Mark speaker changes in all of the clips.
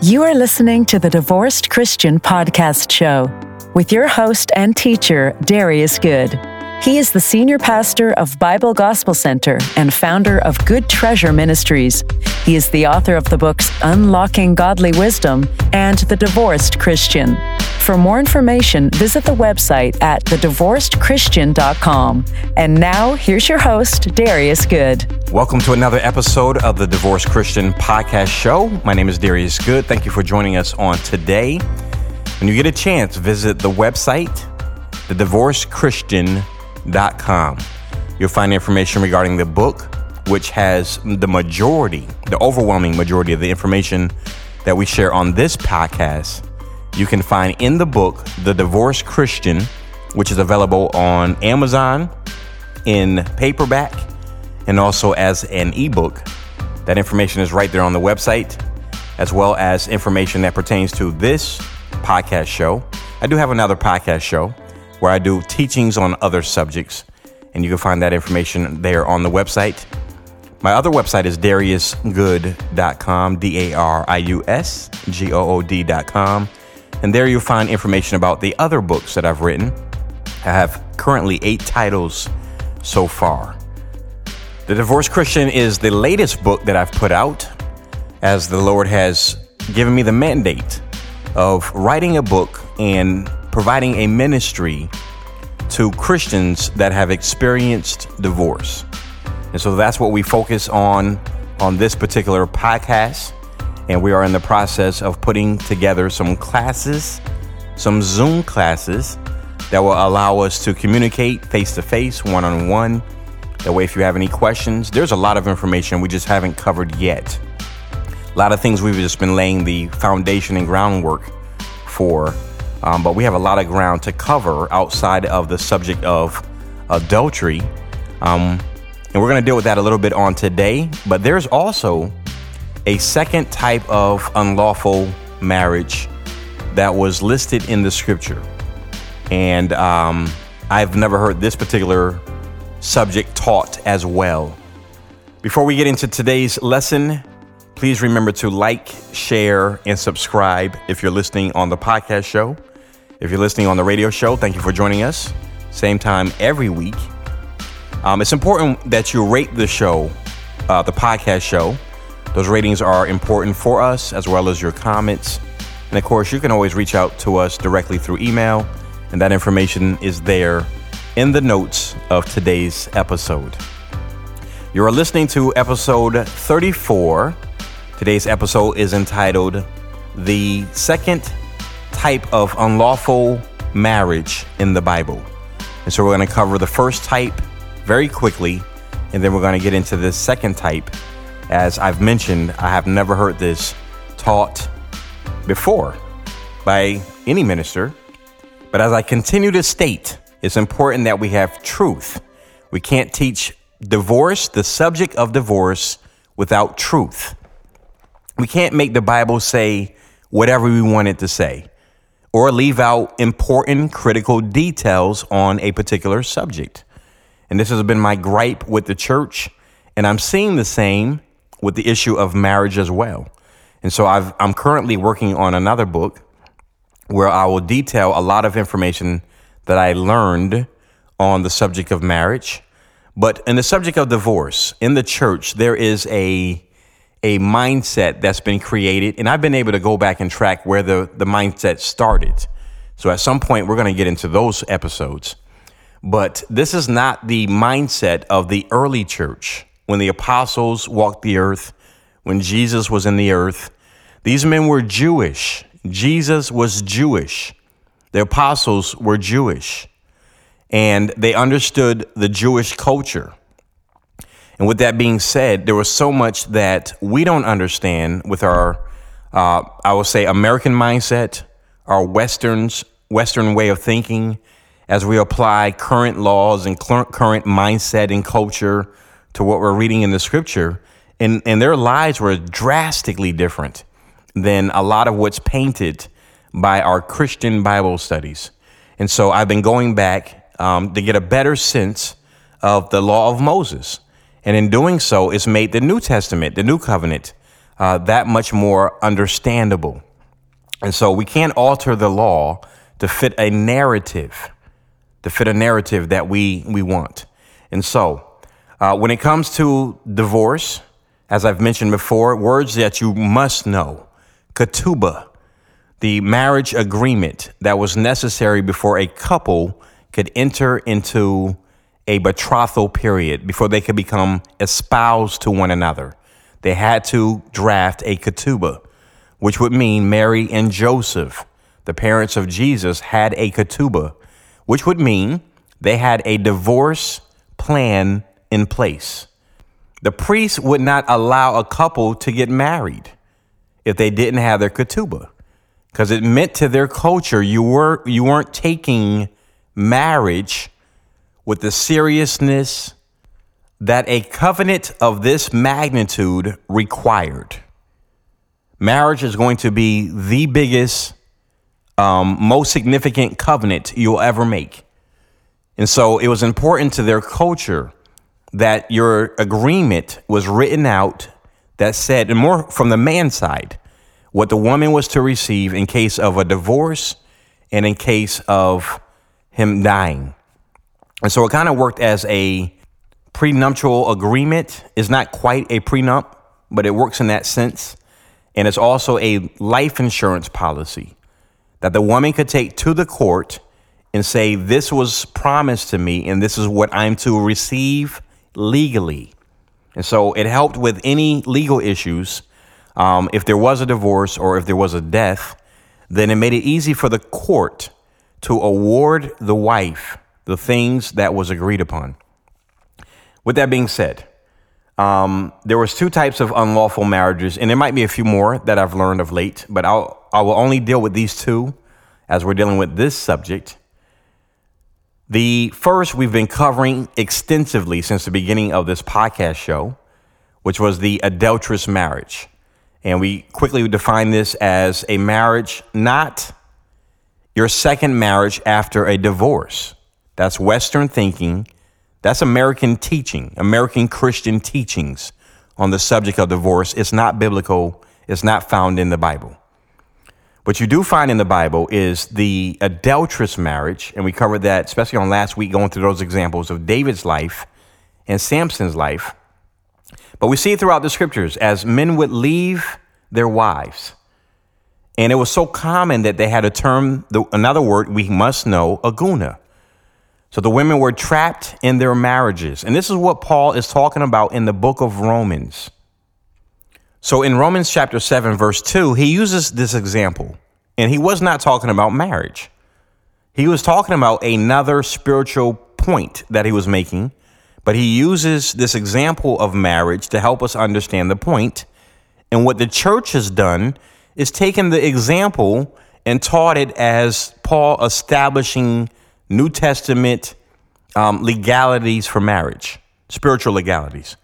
Speaker 1: You are listening to the Divorced Christian Podcast Show with your host and teacher, Darius Good. He is the senior pastor of Bible Gospel Center and founder of Good Treasure Ministries. He is the author of the books Unlocking Godly Wisdom and The Divorced Christian. For more information, visit the website at thedivorcedchristian.com. And now, here's your host, Darius Good.
Speaker 2: Welcome to another episode of the Divorced Christian Podcast Show. My name is Darius Good. Thank you for joining us on today. When you get a chance, visit the website, thedivorcedchristian.com com. You'll find information regarding the book, which has the majority, the overwhelming majority of the information that we share on this podcast. You can find in the book, The Divorced Christian, which is available on Amazon in paperback and also as an ebook. That information is right there on the website, as well as information that pertains to this podcast show. I do have another podcast show where I do teachings on other subjects, and you can find that information there on the website. My other website is dariusgood.com, D A R I U S G O O D.com. And there you'll find information about the other books that I've written. I have currently eight titles so far. The Divorced Christian is the latest book that I've put out, as the Lord has given me the mandate of writing a book and providing a ministry to Christians that have experienced divorce. And so that's what we focus on on this particular podcast. And we are in the process of putting together some classes, some Zoom classes that will allow us to communicate face to face, one on one. That way, if you have any questions, there's a lot of information we just haven't covered yet. A lot of things we've just been laying the foundation and groundwork for um, but we have a lot of ground to cover outside of the subject of adultery. Um, and we're going to deal with that a little bit on today. But there's also a second type of unlawful marriage that was listed in the scripture. And um, I've never heard this particular subject taught as well. Before we get into today's lesson, please remember to like, share, and subscribe if you're listening on the podcast show. If you're listening on the radio show, thank you for joining us. Same time every week. Um, it's important that you rate the show, uh, the podcast show. Those ratings are important for us as well as your comments. And of course, you can always reach out to us directly through email, and that information is there in the notes of today's episode. You are listening to episode 34. Today's episode is entitled The Second type of unlawful marriage in the Bible. And so we're going to cover the first type very quickly, and then we're going to get into the second type. As I've mentioned, I have never heard this taught before by any minister. But as I continue to state, it's important that we have truth. We can't teach divorce, the subject of divorce, without truth. We can't make the Bible say whatever we want it to say or leave out important critical details on a particular subject. And this has been my gripe with the church, and I'm seeing the same with the issue of marriage as well. And so i am currently working on another book where I will detail a lot of information that I learned on the subject of marriage. But in the subject of divorce, in the church, there is a a mindset that's been created. And I've been able to go back and track where the, the mindset started. So at some point, we're going to get into those episodes. But this is not the mindset of the early church when the apostles walked the earth, when Jesus was in the earth. These men were Jewish. Jesus was Jewish. The apostles were Jewish. And they understood the Jewish culture. And with that being said, there was so much that we don't understand with our, uh, I will say, American mindset, our Westerns, Western way of thinking, as we apply current laws and current current mindset and culture to what we're reading in the scripture. And, and their lives were drastically different than a lot of what's painted by our Christian Bible studies. And so I've been going back um, to get a better sense of the law of Moses and in doing so, it's made the New Testament, the New Covenant, uh, that much more understandable. And so we can't alter the law to fit a narrative, to fit a narrative that we, we want. And so uh, when it comes to divorce, as I've mentioned before, words that you must know ketubah, the marriage agreement that was necessary before a couple could enter into a betrothal period, before they could become espoused to one another. They had to draft a ketubah, which would mean Mary and Joseph, the parents of Jesus, had a ketubah, which would mean they had a divorce plan in place. The priest would not allow a couple to get married if they didn't have their ketubah because it meant to their culture you were you weren't taking marriage with the seriousness that a covenant of this magnitude required. Marriage is going to be the biggest, um, most significant covenant you'll ever make. And so it was important to their culture that your agreement was written out that said, and more from the man side, what the woman was to receive in case of a divorce and in case of him dying. And so it kind of worked as a prenuptial agreement. It's not quite a prenup, but it works in that sense. And it's also a life insurance policy that the woman could take to the court and say, This was promised to me, and this is what I'm to receive legally. And so it helped with any legal issues. Um, if there was a divorce or if there was a death, then it made it easy for the court to award the wife the things that was agreed upon. With that being said, um, there was two types of unlawful marriages, and there might be a few more that I've learned of late, but I'll, I will only deal with these two as we're dealing with this subject. The first we've been covering extensively since the beginning of this podcast show, which was the adulterous marriage. And we quickly define this as a marriage, not your second marriage after a divorce. That's Western thinking. That's American teaching, American Christian teachings on the subject of divorce. It's not biblical, it's not found in the Bible. What you do find in the Bible is the adulterous marriage, and we covered that, especially on last week, going through those examples of David's life and Samson's life. But we see it throughout the scriptures as men would leave their wives. And it was so common that they had a term, another word we must know, aguna. So the women were trapped in their marriages. And this is what Paul is talking about in the book of Romans. So in Romans chapter 7, verse 2, he uses this example, and he was not talking about marriage. He was talking about another spiritual point that he was making, but he uses this example of marriage to help us understand the point. And what the church has done is taken the example and taught it as Paul establishing New Testament um, legalities for marriage, spiritual legalities.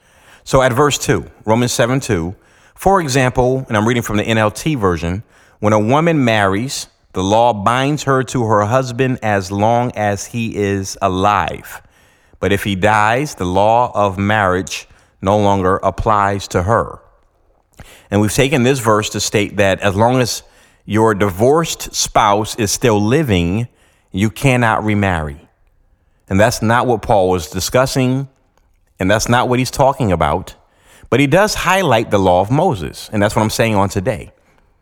Speaker 2: So at verse 2, Romans 7 2, for example, and I'm reading from the NLT version, when a woman marries, the law binds her to her husband as long as he is alive. But if he dies, the law of marriage no longer applies to her. And we've taken this verse to state that as long as your divorced spouse is still living, you cannot remarry. And that's not what Paul was discussing, and that's not what he's talking about. But he does highlight the law of Moses, and that's what I'm saying on today.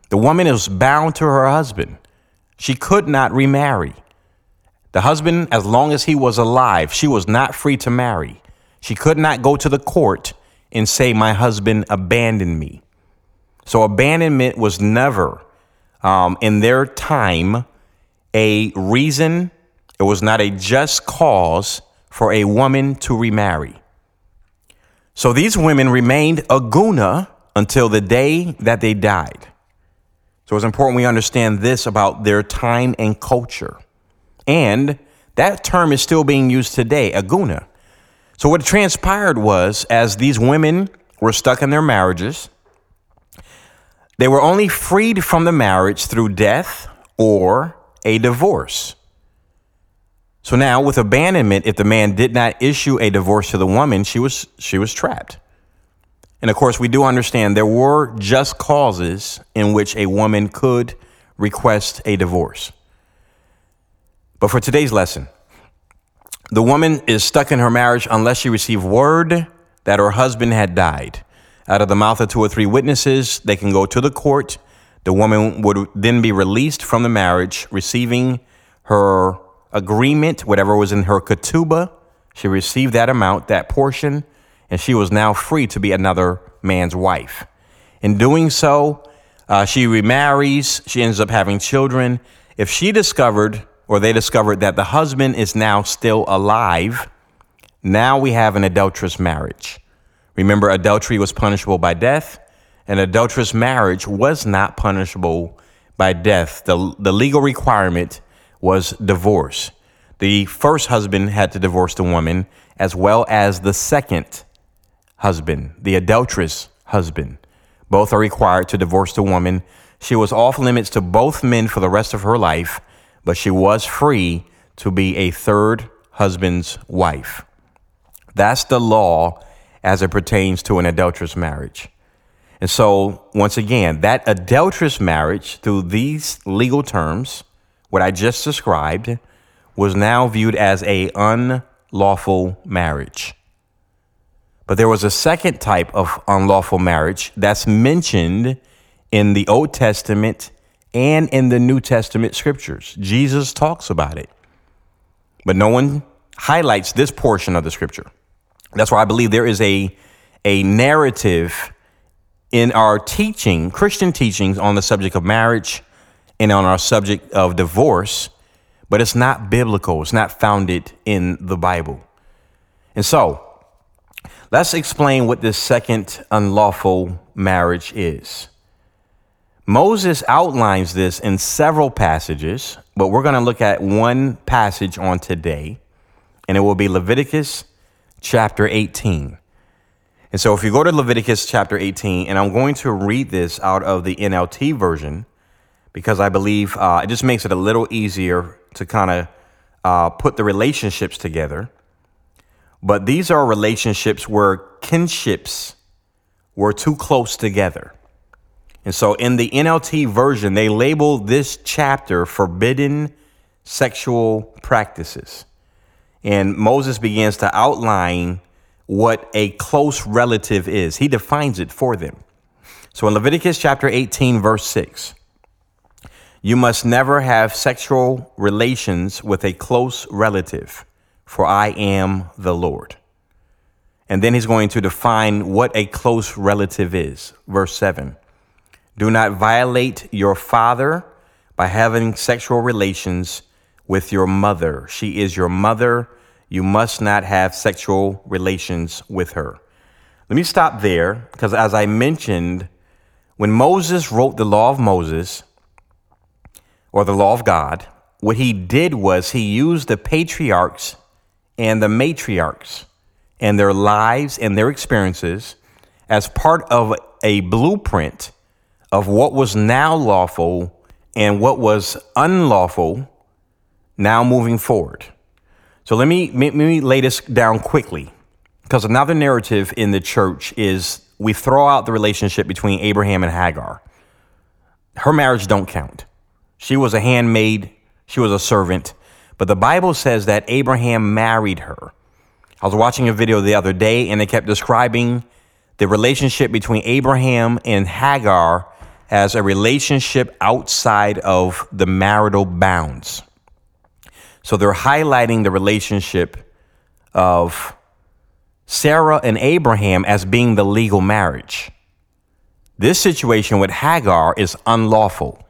Speaker 2: The woman is bound to her husband. She could not remarry. The husband, as long as he was alive, she was not free to marry. She could not go to the court and say, My husband abandoned me. So, abandonment was never, um, in their time, a reason, it was not a just cause for a woman to remarry. So these women remained aguna until the day that they died. So it's important we understand this about their time and culture. And that term is still being used today, aguna. So what transpired was as these women were stuck in their marriages, they were only freed from the marriage through death or a divorce. So now with abandonment, if the man did not issue a divorce to the woman, she was she was trapped. And of course, we do understand there were just causes in which a woman could request a divorce. But for today's lesson, the woman is stuck in her marriage unless she received word that her husband had died. Out of the mouth of two or three witnesses, they can go to the court. The woman would then be released from the marriage, receiving her agreement, whatever was in her ketubah. She received that amount, that portion, and she was now free to be another man's wife. In doing so, uh, she remarries, she ends up having children. If she discovered, or they discovered, that the husband is now still alive, now we have an adulterous marriage. Remember, adultery was punishable by death, and adulterous marriage was not punishable by death. The, the legal requirement was divorce. The first husband had to divorce the woman, as well as the second husband, the adulterous husband. Both are required to divorce the woman. She was off limits to both men for the rest of her life, but she was free to be a third husband's wife. That's the law as it pertains to an adulterous marriage. And so, once again, that adulterous marriage, through these legal terms, what I just described, was now viewed as a unlawful marriage. But there was a second type of unlawful marriage that's mentioned in the Old Testament and in the New Testament scriptures. Jesus talks about it. But no one highlights this portion of the scripture. That's why I believe there is a, a narrative in our teaching, Christian teachings on the subject of marriage and on our subject of divorce, but it's not biblical. It's not founded in the Bible. And so, Let's explain what this second unlawful marriage is. Moses outlines this in several passages, but we're going to look at one passage on today, and it will be Leviticus chapter 18. And so if you go to Leviticus chapter 18, and I'm going to read this out of the NLT version because I believe uh, it just makes it a little easier to kind of uh, put the relationships together. But these are relationships where kinships were too close together. And so in the NLT version, they label this chapter forbidden sexual practices. And Moses begins to outline what a close relative is. He defines it for them. So in Leviticus chapter 18, verse 6, you must never have sexual relations with a close relative for I am the Lord. And then he's going to define what a close relative is. Verse 7 Do not violate your father by having sexual relations with your mother. She is your mother. You must not have sexual relations with her. Let me stop there because, as I mentioned, when Moses wrote the law of Moses or the law of God, what he did was he used the patriarchs and the matriarchs and their lives and their experiences as part of a blueprint of what was now lawful and what was unlawful now moving forward. So let me, let me lay this down quickly because another narrative in the church is we throw out the relationship between Abraham and Hagar. Her marriage don't count. She was a handmaid, she was a servant. But the Bible says that Abraham married her. I was watching a video the other day and they kept describing the relationship between Abraham and Hagar as a relationship outside of the marital bounds. So they're highlighting the relationship of Sarah and Abraham as being the legal marriage. This situation with Hagar is unlawful.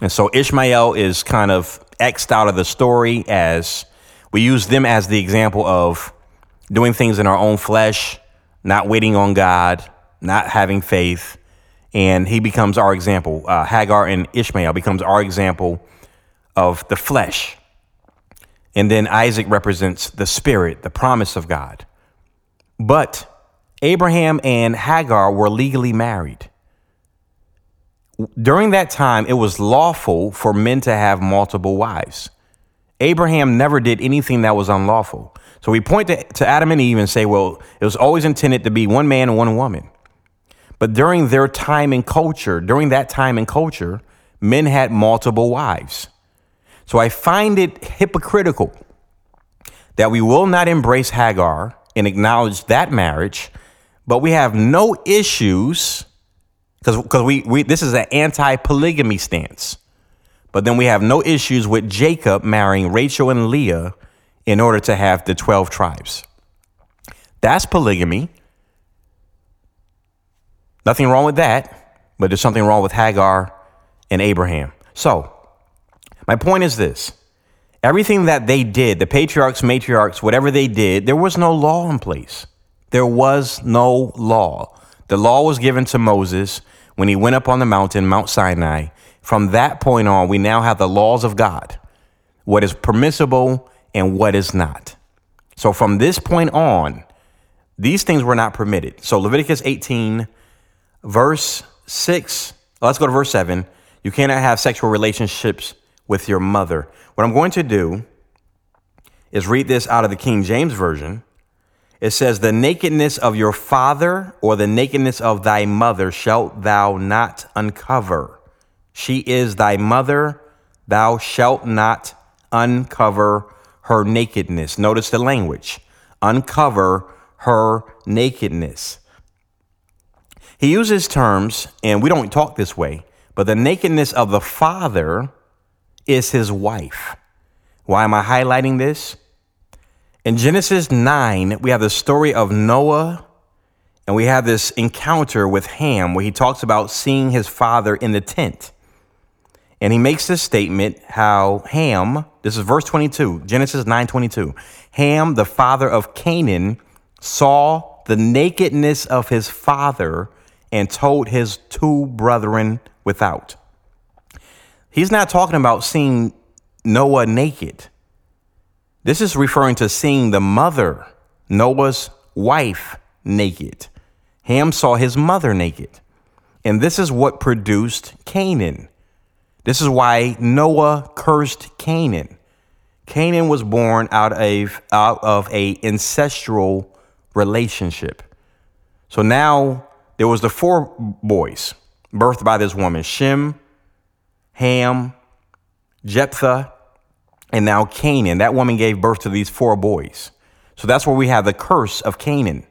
Speaker 2: And so Ishmael is kind of X'd out of the story as we use them as the example of doing things in our own flesh, not waiting on God, not having faith. And he becomes our example. Uh, Hagar and Ishmael becomes our example of the flesh. And then Isaac represents the spirit, the promise of God. But Abraham and Hagar were legally married during that time, it was lawful for men to have multiple wives. Abraham never did anything that was unlawful. So we point to, to Adam and Eve and say, well, it was always intended to be one man and one woman. But during their time and culture, during that time and culture, men had multiple wives. So I find it hypocritical that we will not embrace Hagar and acknowledge that marriage, but we have no issues because because we, we this is an anti-polygamy stance. But then we have no issues with Jacob marrying Rachel and Leah in order to have the 12 tribes. That's polygamy. Nothing wrong with that, but there's something wrong with Hagar and Abraham. So, my point is this everything that they did, the patriarchs, matriarchs, whatever they did, there was no law in place. There was no law. The law was given to Moses when he went up on the mountain, Mount Sinai. From that point on, we now have the laws of God what is permissible and what is not. So from this point on, these things were not permitted. So Leviticus 18, verse 6, let's go to verse 7. You cannot have sexual relationships with your mother. What I'm going to do is read this out of the King James Version. It says, The nakedness of your father or the nakedness of thy mother shalt thou not uncover. She is thy mother, thou shalt not uncover her nakedness. Notice the language uncover her nakedness. He uses terms, and we don't talk this way, but the nakedness of the father is his wife. Why am I highlighting this? In Genesis 9, we have the story of Noah, and we have this encounter with Ham where he talks about seeing his father in the tent. And he makes this statement how Ham, this is verse 22, Genesis 9 22, Ham, the father of Canaan, saw the nakedness of his father and told his two brethren without. He's not talking about seeing Noah naked. This is referring to seeing the mother, Noah's wife, naked. Ham saw his mother naked. And this is what produced Canaan. This is why Noah cursed Canaan. Canaan was born out of, out of a ancestral relationship. So now there was the four boys birthed by this woman, Shem, Ham, Jephthah, and now Canaan. That woman gave birth to these four boys. So that's where we have the curse of Canaan.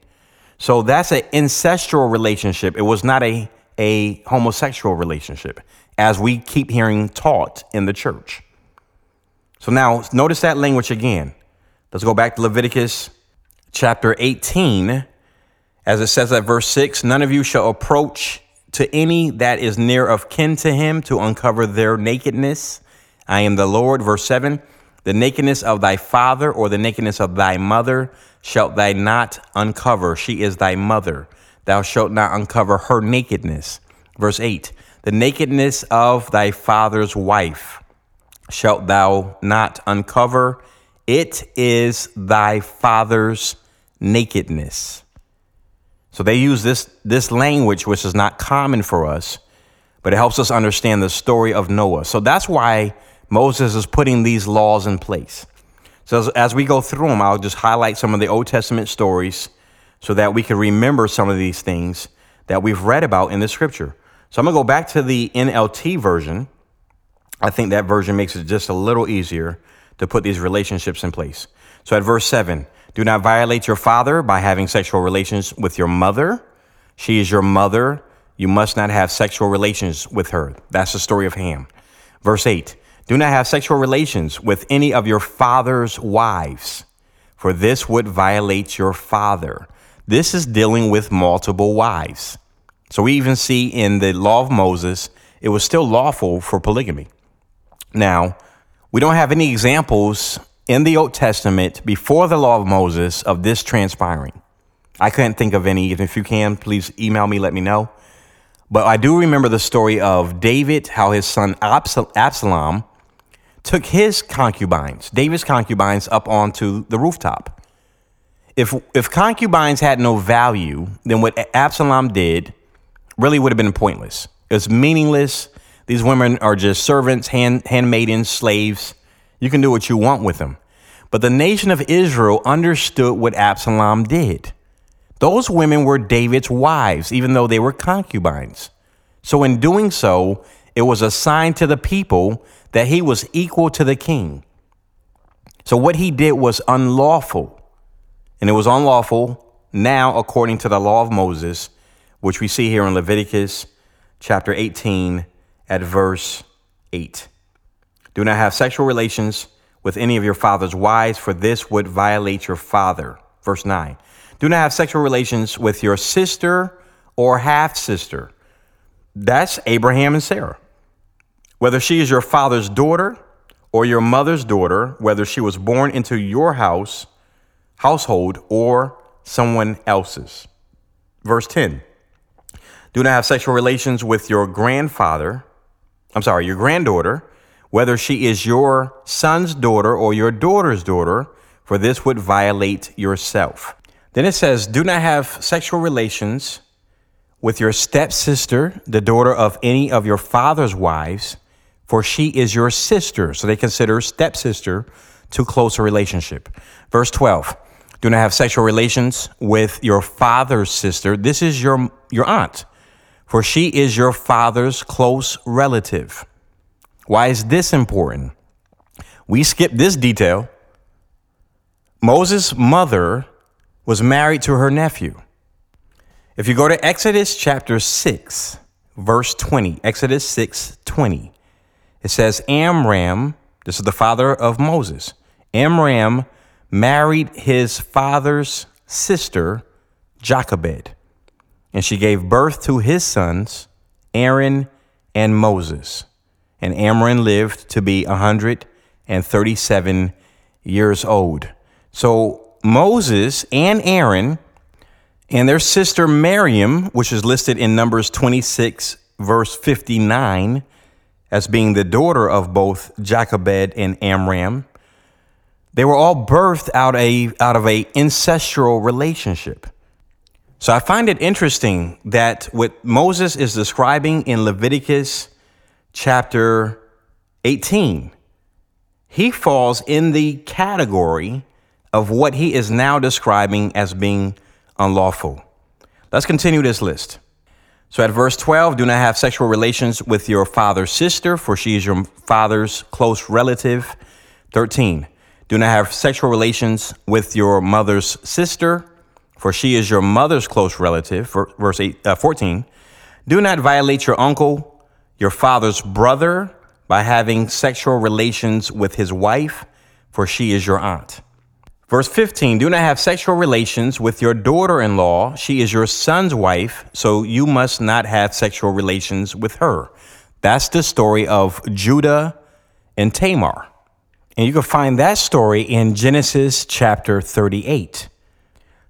Speaker 2: So that's an ancestral relationship. It was not a, a homosexual relationship, as we keep hearing taught in the church. So now notice that language again. Let's go back to Leviticus chapter 18. As it says at verse 6 None of you shall approach to any that is near of kin to him to uncover their nakedness. I am the Lord. Verse 7 The nakedness of thy father or the nakedness of thy mother shalt thou not uncover. She is thy mother. Thou shalt not uncover her nakedness. Verse 8 The nakedness of thy father's wife shalt thou not uncover. It is thy father's nakedness. So they use this, this language, which is not common for us, but it helps us understand the story of Noah. So that's why Moses is putting these laws in place. So as, as we go through them, I'll just highlight some of the Old Testament stories so that we can remember some of these things that we've read about in the scripture. So I'm going to go back to the NLT version. I think that version makes it just a little easier to put these relationships in place. So at verse 7, do not violate your father by having sexual relations with your mother. She is your mother. You must not have sexual relations with her. That's the story of Ham. Verse 8 Do not have sexual relations with any of your father's wives, for this would violate your father. This is dealing with multiple wives. So we even see in the law of Moses, it was still lawful for polygamy. Now, we don't have any examples in the Old Testament before the law of Moses of this transpiring. I couldn't think of any. If you can, please email me, let me know. But I do remember the story of David, how his son Absalom took his concubines, David's concubines, up onto the rooftop. If, if concubines had no value, then what Absalom did really would have been pointless. It was meaningless. These women are just servants, hand, handmaidens, slaves. You can do what you want with them. But the nation of Israel understood what Absalom did. Those women were David's wives, even though they were concubines. So, in doing so, it was a sign to the people that he was equal to the king. So, what he did was unlawful. And it was unlawful now, according to the law of Moses, which we see here in Leviticus chapter 18 at verse 8. Do not have sexual relations with any of your father's wives, for this would violate your father. Verse 9. Do not have sexual relations with your sister or half sister. That's Abraham and Sarah. Whether she is your father's daughter or your mother's daughter, whether she was born into your house, household, or someone else's. Verse 10 Do not have sexual relations with your grandfather, I'm sorry, your granddaughter, whether she is your son's daughter or your daughter's daughter, for this would violate yourself. Then it says, Do not have sexual relations with your stepsister, the daughter of any of your father's wives, for she is your sister. So they consider stepsister too close a relationship. Verse 12 Do not have sexual relations with your father's sister. This is your, your aunt, for she is your father's close relative. Why is this important? We skip this detail. Moses' mother was married to her nephew. If you go to Exodus chapter 6, verse 20, Exodus 6 20, it says, Amram, this is the father of Moses, Amram married his father's sister, Jochebed, and she gave birth to his sons, Aaron and Moses. And Amram lived to be 137 years old. So Moses and Aaron and their sister Miriam, which is listed in Numbers 26, verse 59, as being the daughter of both Jochebed and Amram, they were all birthed out, a, out of a ancestral relationship. So I find it interesting that what Moses is describing in Leviticus chapter 18, he falls in the category of what he is now describing as being unlawful. Let's continue this list. So at verse 12, do not have sexual relations with your father's sister, for she is your father's close relative. 13, do not have sexual relations with your mother's sister, for she is your mother's close relative. Verse eight, uh, 14, do not violate your uncle, your father's brother, by having sexual relations with his wife, for she is your aunt. Verse 15 Do not have sexual relations with your daughter in law. She is your son's wife, so you must not have sexual relations with her. That's the story of Judah and Tamar. And you can find that story in Genesis chapter 38.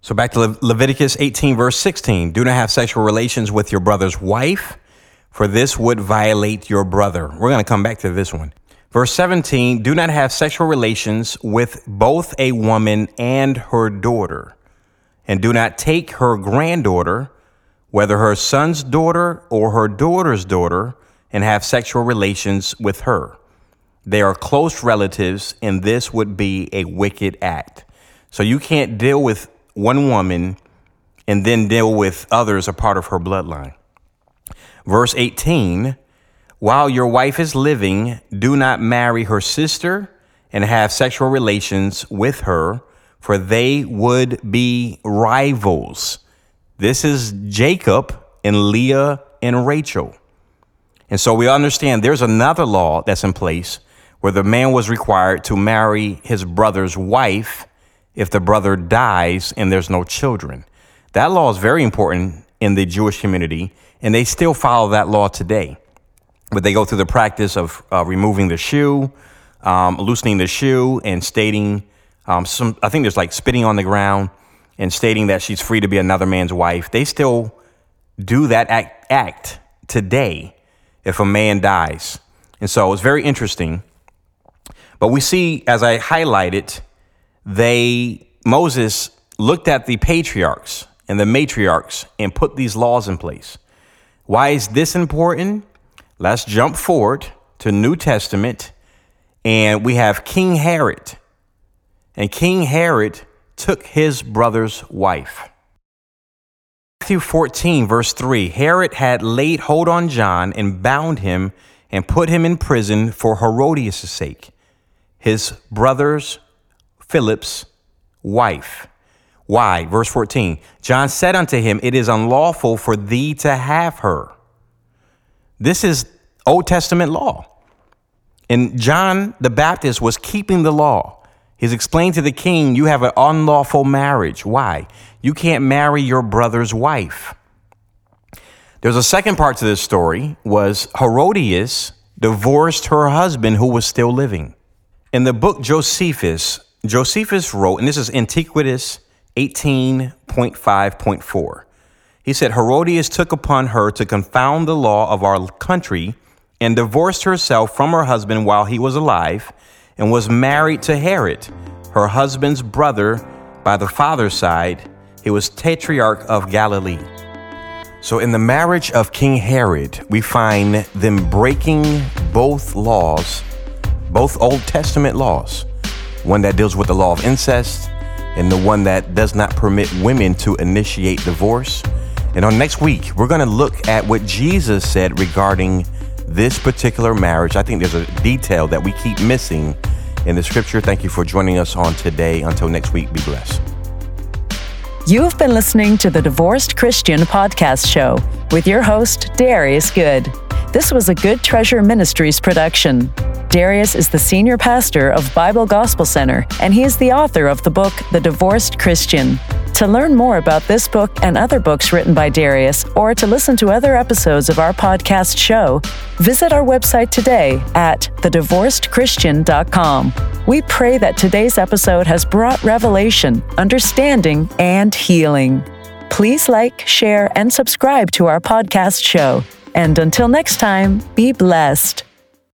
Speaker 2: So back to Le- Leviticus 18, verse 16. Do not have sexual relations with your brother's wife, for this would violate your brother. We're going to come back to this one. Verse 17 do not have sexual relations with both a woman and her daughter, and do not take her granddaughter, whether her son's daughter or her daughter's daughter, and have sexual relations with her. They are close relatives, and this would be a wicked act. So you can't deal with one woman and then deal with others a part of her bloodline. Verse 18 while your wife is living, do not marry her sister and have sexual relations with her, for they would be rivals. This is Jacob and Leah and Rachel. And so we understand there's another law that's in place where the man was required to marry his brother's wife if the brother dies and there's no children. That law is very important in the Jewish community, and they still follow that law today but they go through the practice of uh, removing the shoe, um, loosening the shoe, and stating um, some. I think there's like spitting on the ground and stating that she's free to be another man's wife. They still do that act, act today if a man dies, and so it's very interesting. But we see, as I highlighted, they Moses looked at the patriarchs and the matriarchs and put these laws in place. Why is this important? Let's jump forward to New Testament and we have King Herod. And King Herod took his brother's wife. Matthew 14, verse 3 Herod had laid hold on John and bound him and put him in prison for Herodias' sake, his brother's Philip's wife. Why? Verse 14 John said unto him, It is unlawful for thee to have her. This is Old Testament law. And John the Baptist was keeping the law. He's explained to the king, You have an unlawful marriage. Why? You can't marry your brother's wife. There's a second part to this story was Herodias divorced her husband who was still living. In the book Josephus, Josephus wrote, and this is Antiquities 18.5.4. He said, Herodias took upon her to confound the law of our country and divorced herself from her husband while he was alive and was married to Herod, her husband's brother by the father's side. He was tetrarch of Galilee. So, in the marriage of King Herod, we find them breaking both laws, both Old Testament laws one that deals with the law of incest, and the one that does not permit women to initiate divorce. And on next week, we're going to look at what Jesus said regarding this particular marriage. I think there's a detail that we keep missing in the scripture. Thank you for joining us on today. Until next week, be blessed.
Speaker 1: You have been listening to the Divorced Christian Podcast Show with your host, Darius Good. This was a Good Treasure Ministries production. Darius is the senior pastor of Bible Gospel Center, and he is the author of the book, The Divorced Christian. To learn more about this book and other books written by Darius, or to listen to other episodes of our podcast show, visit our website today at thedivorcedchristian.com. We pray that today's episode has brought revelation, understanding, and healing. Please like, share, and subscribe to our podcast show. And until next time, be blessed.